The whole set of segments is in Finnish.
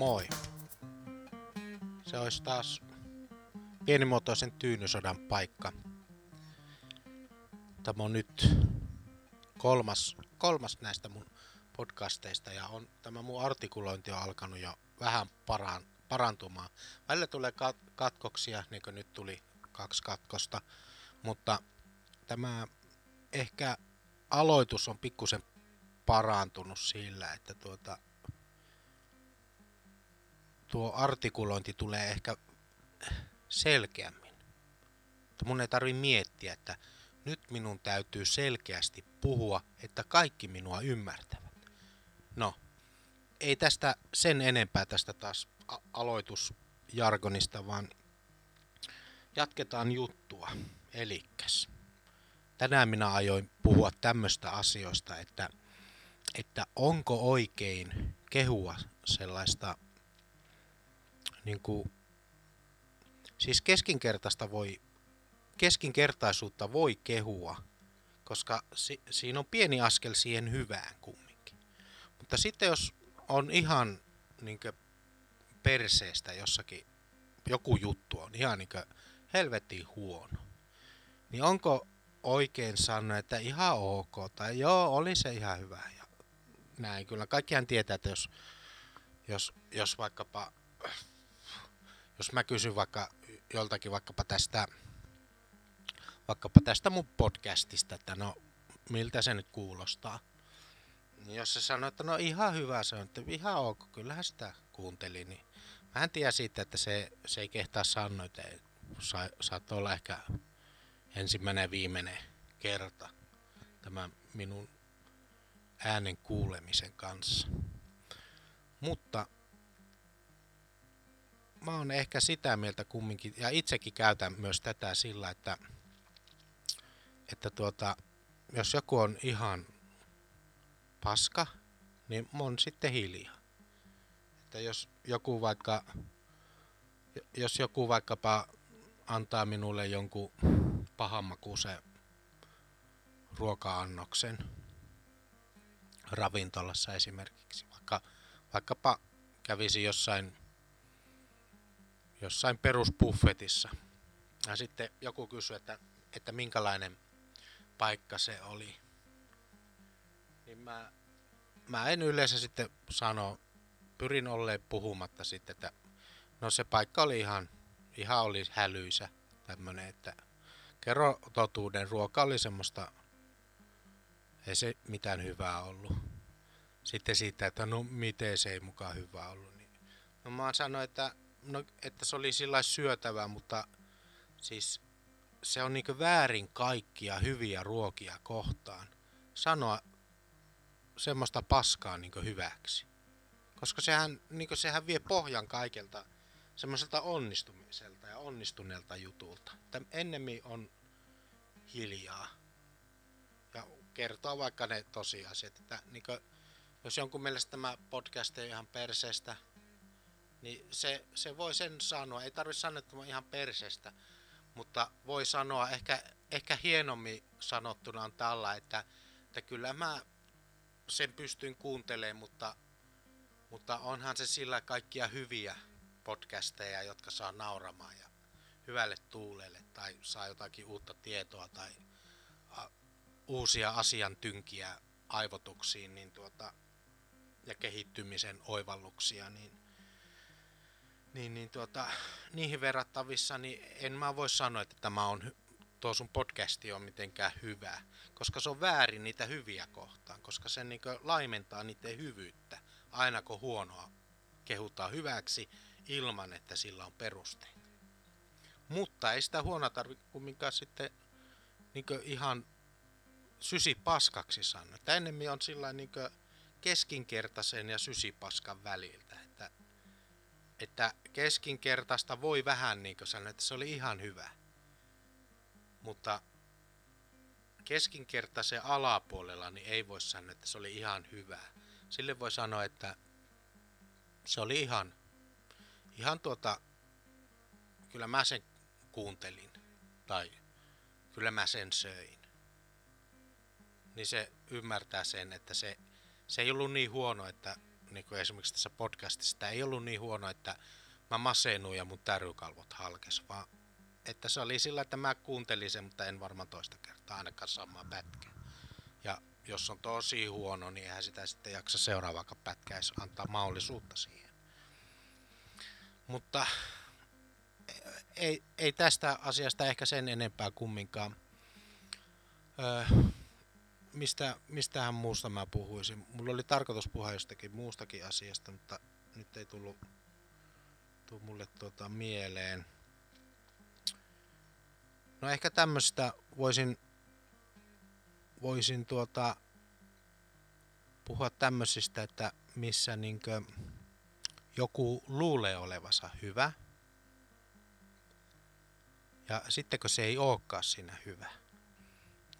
Moi. Se olisi taas pienimuotoisen tyynysodan paikka. Tämä on nyt kolmas, kolmas näistä mun podcasteista ja on, tämä mun artikulointi on alkanut jo vähän paraan, parantumaan. Välillä tulee kat- katkoksia, niin kuin nyt tuli kaksi katkosta, mutta tämä ehkä aloitus on pikkusen parantunut sillä, että tuota, tuo artikulointi tulee ehkä selkeämmin. Että mun ei tarvi miettiä, että nyt minun täytyy selkeästi puhua, että kaikki minua ymmärtävät. No, ei tästä sen enempää tästä taas aloitusjargonista, vaan jatketaan juttua. Elikkäs. Tänään minä ajoin puhua tämmöistä asioista, että, että onko oikein kehua sellaista niin kuin, siis keskinkertaista voi, keskinkertaisuutta voi kehua, koska si, siinä on pieni askel siihen hyvään kumminkin. Mutta sitten jos on ihan niin perseestä jossakin, joku juttu on ihan niin helvetin huono, niin onko oikein sanoa, että ihan ok, tai joo, oli se ihan hyvä. Ja näin kyllä. Kaikkihan tietää, että jos, jos, jos vaikkapa jos mä kysyn vaikka joltakin vaikkapa tästä, vaikkapa tästä mun podcastista, että no miltä se nyt kuulostaa, niin jos se sanoo, että no ihan hyvä se on, että ihan ok, kyllähän sitä kuuntelin, niin mä en tiedä siitä, että se, se ei kehtaa sanoa, että sa, saattoi olla ehkä ensimmäinen viimeinen kerta tämä minun äänen kuulemisen kanssa. Mutta mä oon ehkä sitä mieltä kumminkin, ja itsekin käytän myös tätä sillä, että, että tuota, jos joku on ihan paska, niin mä oon sitten hiljaa. Että jos joku vaikka, jos joku vaikkapa antaa minulle jonkun pahammakuisen ruoka-annoksen ravintolassa esimerkiksi, vaikka, vaikkapa kävisi jossain jossain perusbuffetissa. Ja sitten joku kysyi, että, että minkälainen paikka se oli. Niin mä, mä en yleensä sitten sano, pyrin olleen puhumatta sitten, että no se paikka oli ihan, ihan oli hälyisä tämmönen, että kerro totuuden, ruoka oli semmoista, ei se mitään hyvää ollut. Sitten siitä, että no miten se ei mukaan hyvää ollut. Niin, no mä sanoin, että no, että se oli sillä syötävää, mutta siis se on niinku väärin kaikkia hyviä ruokia kohtaan sanoa semmoista paskaa niinku hyväksi. Koska sehän, niinku sehän vie pohjan kaikelta semmoiselta onnistumiselta ja onnistuneelta jutulta. Että ennemmin on hiljaa ja kertoo vaikka ne tosiasiat. Että niinku, jos jonkun mielestä tämä podcast ei ihan perseestä, niin se, se voi sen sanoa. Ei tarvitse sanoa, että ihan persestä, mutta voi sanoa ehkä, ehkä hienommin sanottuna on tällä, että, että kyllä mä sen pystyn kuuntelemaan, mutta, mutta onhan se sillä kaikkia hyviä podcasteja, jotka saa nauramaan ja hyvälle tuulelle tai saa jotakin uutta tietoa tai a, uusia asiantynkiä aivotuksiin niin tuota, ja kehittymisen oivalluksia, niin niin, niin tuota, niihin verrattavissa, niin en mä voi sanoa, että tämä on tuo sun podcasti on mitenkään hyvä, koska se on väärin niitä hyviä kohtaan, koska se niin laimentaa niiden hyvyyttä, aina kun huonoa kehutaan hyväksi ilman, että sillä on perusteita. Mutta ei sitä huonoa tarvitse kumminkaan sitten niin ihan sysi paskaksi sanoa. Että ennemmin on sillä niin keskinkertaisen ja sysipaskan väliltä että keskinkertaista voi vähän niin kuin sanoa, että se oli ihan hyvä. Mutta keskinkertaisen alapuolella niin ei voi sanoa, että se oli ihan hyvä. Sille voi sanoa, että se oli ihan, ihan tuota, kyllä mä sen kuuntelin. Tai kyllä mä sen söin. Niin se ymmärtää sen, että se, se ei ollut niin huono, että niin kuin esimerkiksi tässä podcastissa, tämä ei ollut niin huono, että mä masennuin ja mun tärykalvot halkes, vaan että se oli sillä, että mä kuuntelin sen, mutta en varmaan toista kertaa ainakaan samaa pätkää. Ja jos on tosi huono, niin eihän sitä sitten jaksa seuraavaakaan pätkää edes antaa mahdollisuutta siihen. Mutta ei, ei tästä asiasta ehkä sen enempää kumminkaan. Öö, mistä, mistähän muusta mä puhuisin? Mulla oli tarkoitus puhua jostakin muustakin asiasta, mutta nyt ei tullut, tullut mulle tuota mieleen. No ehkä tämmöistä voisin, voisin tuota, puhua tämmöisistä, että missä niinkö joku luulee olevansa hyvä, ja sitten kun se ei olekaan siinä hyvä,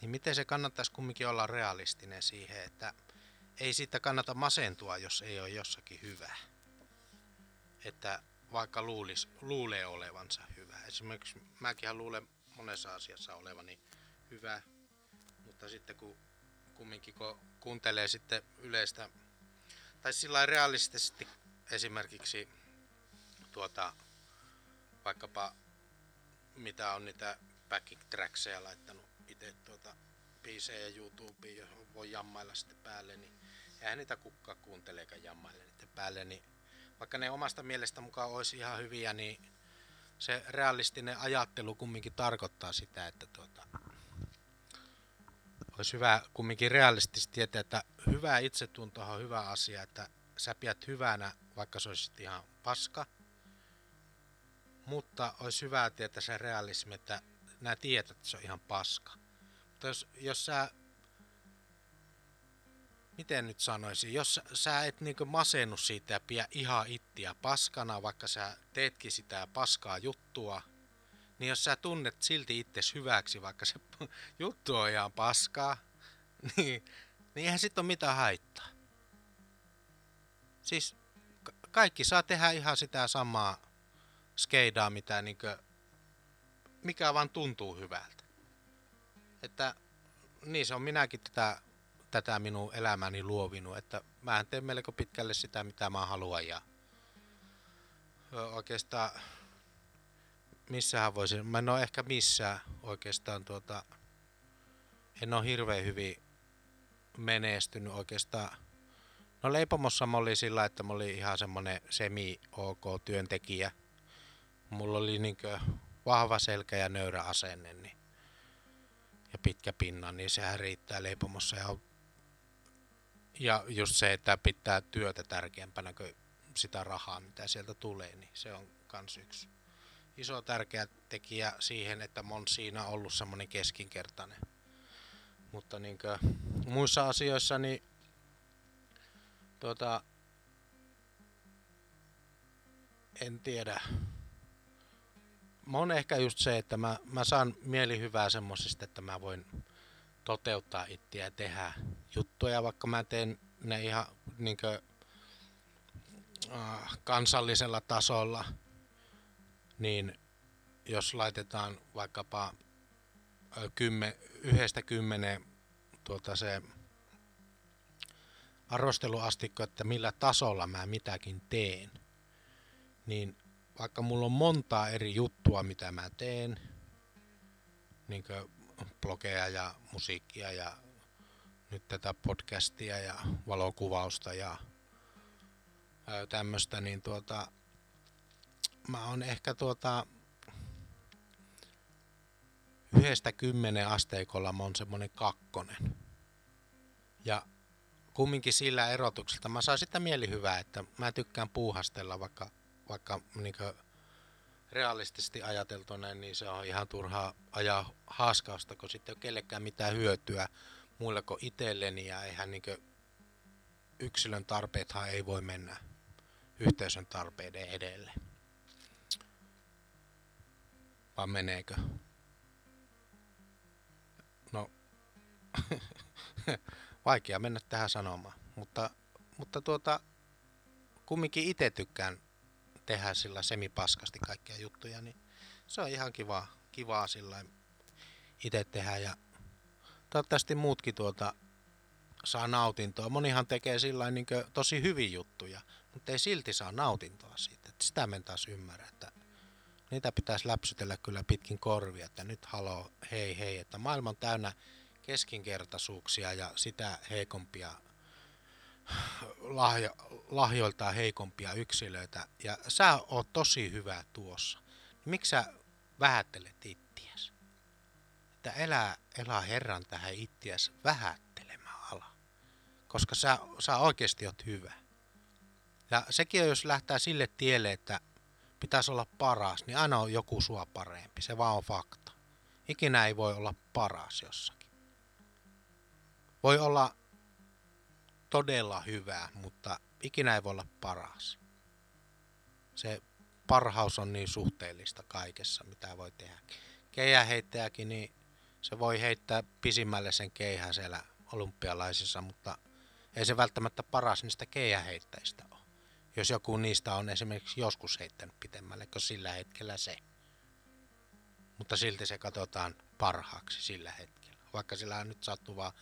niin miten se kannattaisi kumminkin olla realistinen siihen, että ei siitä kannata masentua, jos ei ole jossakin hyvä. Että vaikka luulis, luulee olevansa hyvä. Esimerkiksi mäkin luulen monessa asiassa olevani hyvä, mutta sitten kun kumminkin kun kuuntelee sitten yleistä, tai sillä realistisesti esimerkiksi tuota, vaikkapa mitä on niitä backing trackseja laittanut itse tuota biisejä YouTubeen, jos voi jammailla sitten päälle, niin eihän niitä kukka kuunteleekaan jammaille niiden päälle, niin vaikka ne omasta mielestä mukaan olisi ihan hyviä, niin se realistinen ajattelu kumminkin tarkoittaa sitä, että tuota, olisi hyvä kumminkin realistisesti tietää, että hyvä itsetunto on hyvä asia, että sä pidät hyvänä, vaikka se olisi ihan paska, mutta olisi hyvä tietää se realismi, että nämä tiedät, että se on ihan paska. Mutta jos, jos sä, miten nyt sanoisin, jos sä et niinku masennu siitä ja pidä ihan ittiä paskana, vaikka sä teetkin sitä paskaa juttua, niin jos sä tunnet silti itses hyväksi, vaikka se juttu on ihan paskaa, niin, niin eihän sit ole mitään haittaa. Siis kaikki saa tehdä ihan sitä samaa skeidaa, mitä niinkö, mikä vaan tuntuu hyvältä. Että niin se on minäkin tätä, tätä minun elämäni luovinut, että mä teen melko pitkälle sitä, mitä mä haluan ja oikeastaan missähän voisin, mä en ole ehkä missään oikeastaan tuota, en ole hirveän hyvin menestynyt oikeastaan. No leipomossa mä olin sillä, että mä olin ihan semmonen semi-ok työntekijä – mulla oli niinkö vahva selkä ja nöyrä asenne niin, ja pitkä pinna, niin sehän riittää leipomossa. Ja, ja just se, että pitää työtä tärkeämpänä kuin sitä rahaa, mitä sieltä tulee, niin se on kans yksi iso tärkeä tekijä siihen, että on siinä ollut semmoinen keskinkertainen. Mutta niin muissa asioissa, niin tuota, en tiedä mä on ehkä just se, että mä, mä saan mielihyvää semmosista, että mä voin toteuttaa itseä ja tehdä juttuja, vaikka mä teen ne ihan niinkö, äh, kansallisella tasolla, niin jos laitetaan vaikkapa kymmen, yhdestä kymmeneen tuota se arvosteluastikko, että millä tasolla mä mitäkin teen, niin vaikka mulla on montaa eri juttua, mitä mä teen, niin blogeja ja musiikkia ja nyt tätä podcastia ja valokuvausta ja tämmöistä, niin tuota, mä oon ehkä tuota, yhdestä kymmenen asteikolla mä oon semmonen kakkonen. Ja kumminkin sillä erotuksella mä saan sitä mielihyvää, että mä tykkään puuhastella vaikka vaikka niin realistisesti ajateltuna, niin se on ihan turhaa ajaa haaskausta, kun sitten ei ole kellekään mitään hyötyä muille kuin itselleni ja eihän niin yksilön tarpeethan ei voi mennä yhteisön tarpeiden edelle. Vaan meneekö? No, vaikea mennä tähän sanomaan, mutta, mutta tuota, kumminkin itse tykkään tehdä sillä semipaskasti kaikkia juttuja, niin se on ihan kiva, kivaa sillä itse tehdä ja toivottavasti muutkin tuota saa nautintoa. Monihan tekee sillä niin tosi hyvin juttuja, mutta ei silti saa nautintoa siitä. Et sitä men taas ymmärrä, että niitä pitäisi läpsytellä kyllä pitkin korvia, että nyt haloo, hei hei, että maailma on täynnä keskinkertaisuuksia ja sitä heikompia lahjo, lahjoiltaan heikompia yksilöitä, ja sä oot tosi hyvä tuossa. Miksi sä vähättelet ittiäs? Että elää, elää Herran tähän ittiäs vähättelemään ala. Koska sä, sä oikeasti oot hyvä. Ja sekin jos lähtee sille tielle, että pitäisi olla paras, niin aina on joku sua parempi. Se vaan on fakta. Ikinä ei voi olla paras jossakin. Voi olla todella hyvä, mutta ikinä ei voi olla paras. Se parhaus on niin suhteellista kaikessa, mitä voi tehdä. Keihäheittäjäkin, niin se voi heittää pisimmälle sen keihän siellä olympialaisissa, mutta ei se välttämättä paras niistä keihäheittäjistä ole. Jos joku niistä on esimerkiksi joskus heittänyt pitemmälle kuin sillä hetkellä se. Mutta silti se katsotaan parhaaksi sillä hetkellä. Vaikka sillä on nyt sattuu vaan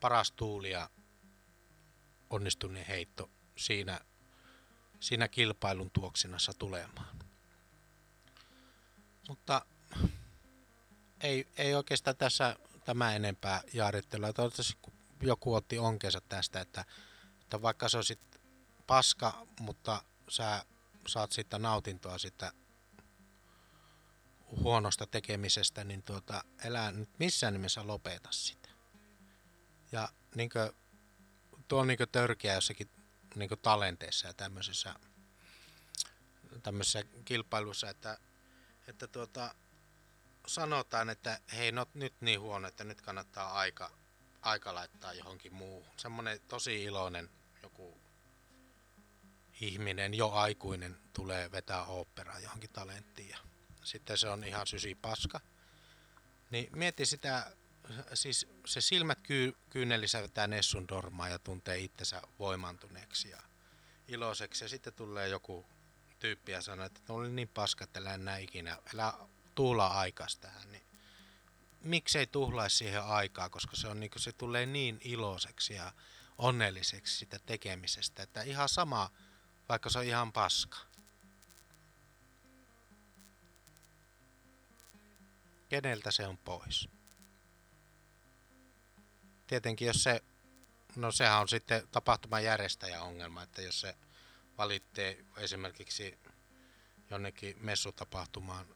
paras tuuli ja onnistuneen heitto siinä, siinä kilpailun tuoksinassa tulemaan. Mutta ei, ei oikeastaan tässä tämä enempää jaarittelua. Toivottavasti joku otti onkensa tästä, että, että vaikka se olisi paska, mutta sä saat siitä nautintoa sitä huonosta tekemisestä, niin tuota, elää nyt missään nimessä lopeta sitä. Ja niin kuin tuo on niin törkeä jossakin niin talenteissa ja tämmöisissä, tämmöisissä kilpailuissa, että, että tuota, sanotaan, että hei, no nyt niin huono, että nyt kannattaa aika, aika laittaa johonkin muuhun. Semmoinen tosi iloinen joku ihminen, jo aikuinen, tulee vetää operaa johonkin talenttiin ja sitten se on ihan sysi paska. Niin mieti sitä siis se silmät kyy, kyynelissä vetää Nessun dormaa ja tuntee itsensä voimantuneeksi ja iloiseksi. Ja sitten tulee joku tyyppi ja sanoo, että oli niin paska, että älä enää ikinä, älä tuhlaa aikas tähän. Niin miksei tuhlaisi siihen aikaa, koska se, on, niin se tulee niin iloiseksi ja onnelliseksi sitä tekemisestä, että ihan sama, vaikka se on ihan paska. Keneltä se on pois? Tietenkin jos se, no sehän on sitten tapahtuman järjestäjä ongelma, että jos se valittee esimerkiksi jonnekin messutapahtumaan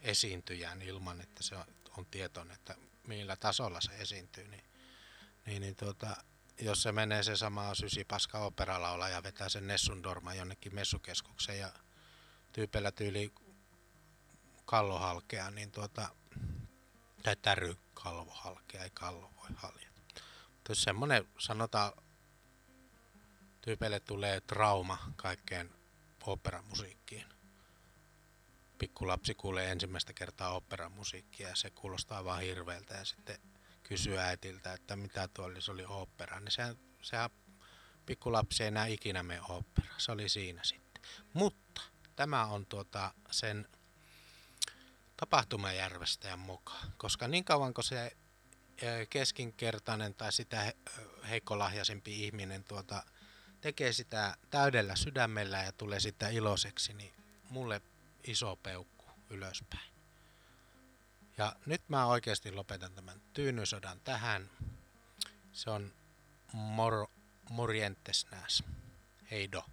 esiintyjään ilman, että se on, on tietoinen, että millä tasolla se esiintyy, niin, niin, niin tuota, jos se menee se sama sysipaska operalaula ja vetää sen Nessundorma jonnekin messukeskukseen ja tyypillä tyyli kallohalkea, niin tuota, tai täry kalvohalkea, ei haljeta. Mutta jos semmonen, sanotaan, tyypeille tulee trauma kaikkeen operamusiikkiin. Pikkulapsi kuulee ensimmäistä kertaa operamusiikkia ja se kuulostaa vaan hirveältä ja sitten kysyy äitiltä, että mitä tuo oli, se oli opera. Niin sehän, sehän pikkulapsi ei enää ikinä mene opera. Se oli siinä sitten. Mutta tämä on tuota sen tapahtumajärjestäjän mukaan, koska niin kauan kuin se keskinkertainen tai sitä heikkolahjaisempi ihminen tuota, tekee sitä täydellä sydämellä ja tulee sitä iloiseksi, niin mulle iso peukku ylöspäin. Ja nyt mä oikeasti lopetan tämän tyynysodan tähän. Se on mor, morjentes näs. Heido.